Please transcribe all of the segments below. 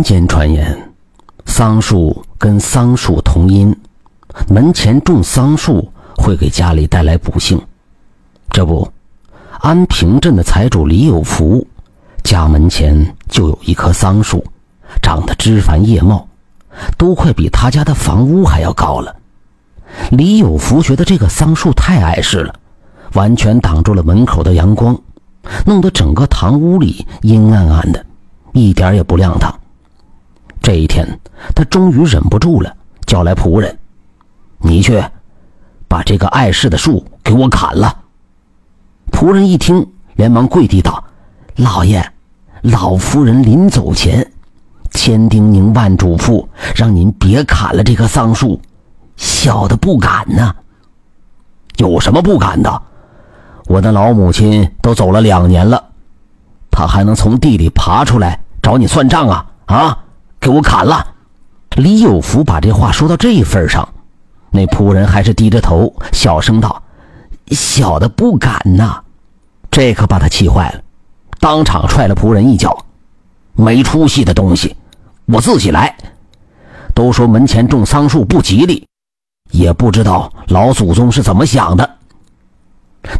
民间传言，桑树跟桑树同音，门前种桑树会给家里带来不幸。这不，安平镇的财主李有福家门前就有一棵桑树，长得枝繁叶茂，都快比他家的房屋还要高了。李有福觉得这个桑树太碍事了，完全挡住了门口的阳光，弄得整个堂屋里阴暗暗的，一点也不亮堂。这一天，他终于忍不住了，叫来仆人：“你去，把这个碍事的树给我砍了。”仆人一听，连忙跪地道：“老爷，老夫人临走前，千叮咛万嘱咐，让您别砍了这棵桑树。”小的不敢呢。有什么不敢的？我的老母亲都走了两年了，她还能从地里爬出来找你算账啊？啊！给我砍了！李有福把这话说到这份上，那仆人还是低着头，小声道：“小的不敢呐。”这可把他气坏了，当场踹了仆人一脚：“没出息的东西，我自己来。”都说门前种桑树不吉利。也不知道老祖宗是怎么想的。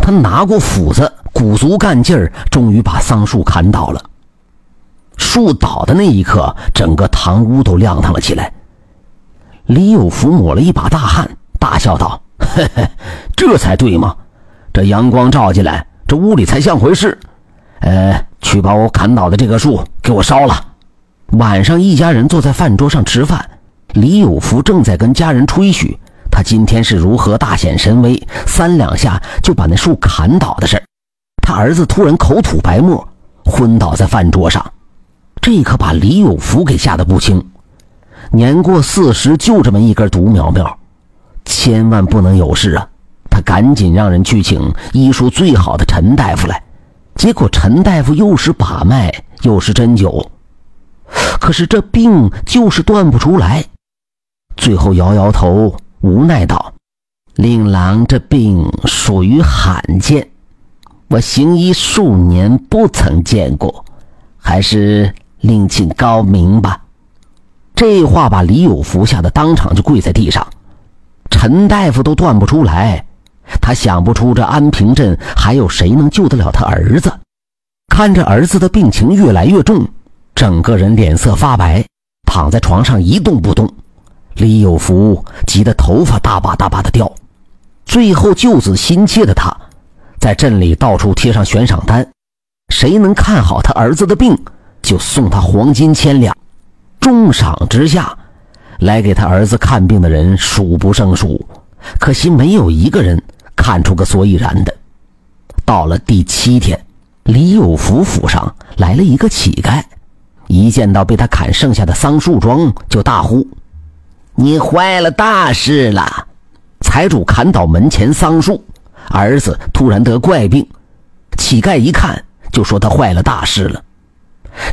他拿过斧子，鼓足干劲儿，终于把桑树砍倒了。树倒的那一刻，整个堂屋都亮堂了起来。李有福抹了一把大汗，大笑道：“嘿嘿，这才对嘛！这阳光照进来，这屋里才像回事。呃，去把我砍倒的这棵树给我烧了。”晚上，一家人坐在饭桌上吃饭，李有福正在跟家人吹嘘。他今天是如何大显神威，三两下就把那树砍倒的事，他儿子突然口吐白沫，昏倒在饭桌上，这可把李有福给吓得不轻。年过四十就这么一根独苗苗，千万不能有事啊！他赶紧让人去请医术最好的陈大夫来，结果陈大夫又是把脉又是针灸，可是这病就是断不出来，最后摇摇头。无奈道：“令郎这病属于罕见，我行医数年不曾见过，还是另请高明吧。”这话把李有福吓得当场就跪在地上。陈大夫都断不出来，他想不出这安平镇还有谁能救得了他儿子。看着儿子的病情越来越重，整个人脸色发白，躺在床上一动不动。李有福急得头发大把大把的掉，最后救子心切的他，在镇里到处贴上悬赏单，谁能看好他儿子的病，就送他黄金千两。重赏之下，来给他儿子看病的人数不胜数，可惜没有一个人看出个所以然的。到了第七天，李有福府上来了一个乞丐，一见到被他砍剩下的桑树桩，就大呼。你坏了大事了！财主砍倒门前桑树，儿子突然得怪病，乞丐一看就说他坏了大事了。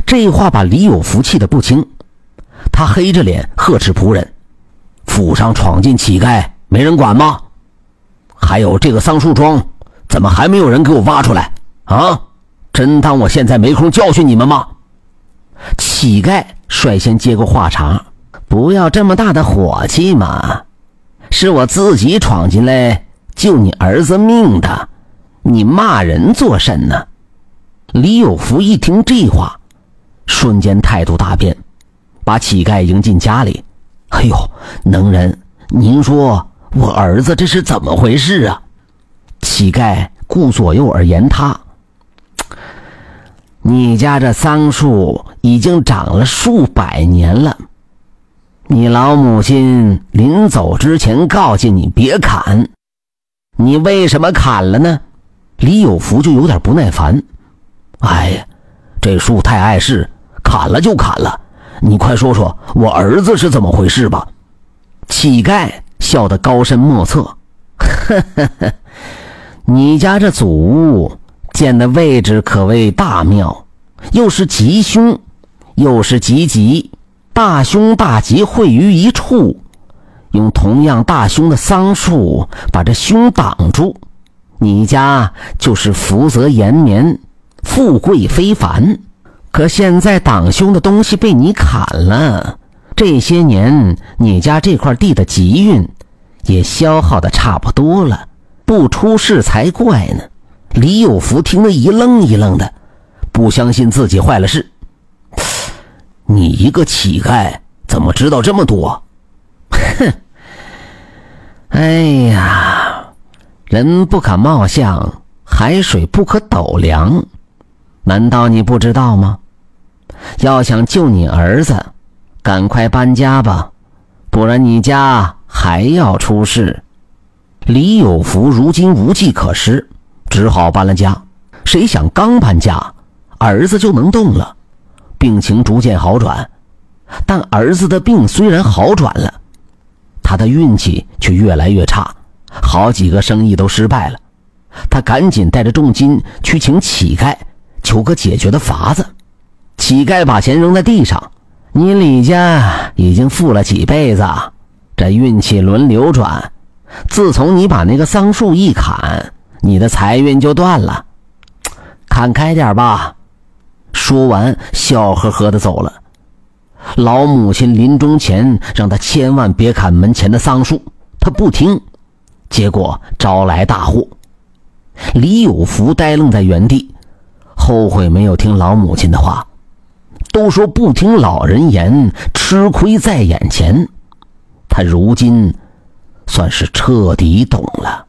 这话把李有福气得不轻，他黑着脸呵斥仆人：“府上闯进乞丐，没人管吗？还有这个桑树桩，怎么还没有人给我挖出来？啊！真当我现在没空教训你们吗？”乞丐率先接过话茬。不要这么大的火气嘛！是我自己闯进来救你儿子命的，你骂人作甚呢？李有福一听这话，瞬间态度大变，把乞丐迎进家里。哎呦，能人，您说我儿子这是怎么回事啊？乞丐顾左右而言他：你家这桑树已经长了数百年了。你老母亲临走之前告诫你别砍，你为什么砍了呢？李有福就有点不耐烦。哎呀，这树太碍事，砍了就砍了。你快说说我儿子是怎么回事吧。乞丐笑得高深莫测。呵呵呵，你家这祖屋建的位置可谓大妙，又是吉凶，又是吉吉。大凶大吉汇于一处，用同样大凶的桑树把这凶挡住，你家就是福泽延绵，富贵非凡。可现在党兄的东西被你砍了，这些年你家这块地的吉运也消耗的差不多了，不出事才怪呢。李有福听得一愣一愣的，不相信自己坏了事。你一个乞丐，怎么知道这么多？哼！哎呀，人不可貌相，海水不可斗量，难道你不知道吗？要想救你儿子，赶快搬家吧，不然你家还要出事。李有福如今无计可施，只好搬了家。谁想刚搬家，儿子就能动了，病情逐渐好转。但儿子的病虽然好转了，他的运气却越来越差，好几个生意都失败了。他赶紧带着重金去请乞丐，求个解决的法子。乞丐把钱扔在地上：“你李家已经富了几辈子，这运气轮流转。自从你把那个桑树一砍，你的财运就断了。看开点吧。”说完，笑呵呵的走了。老母亲临终前让他千万别砍门前的桑树，他不听，结果招来大祸。李有福呆愣在原地，后悔没有听老母亲的话。都说不听老人言，吃亏在眼前。他如今算是彻底懂了。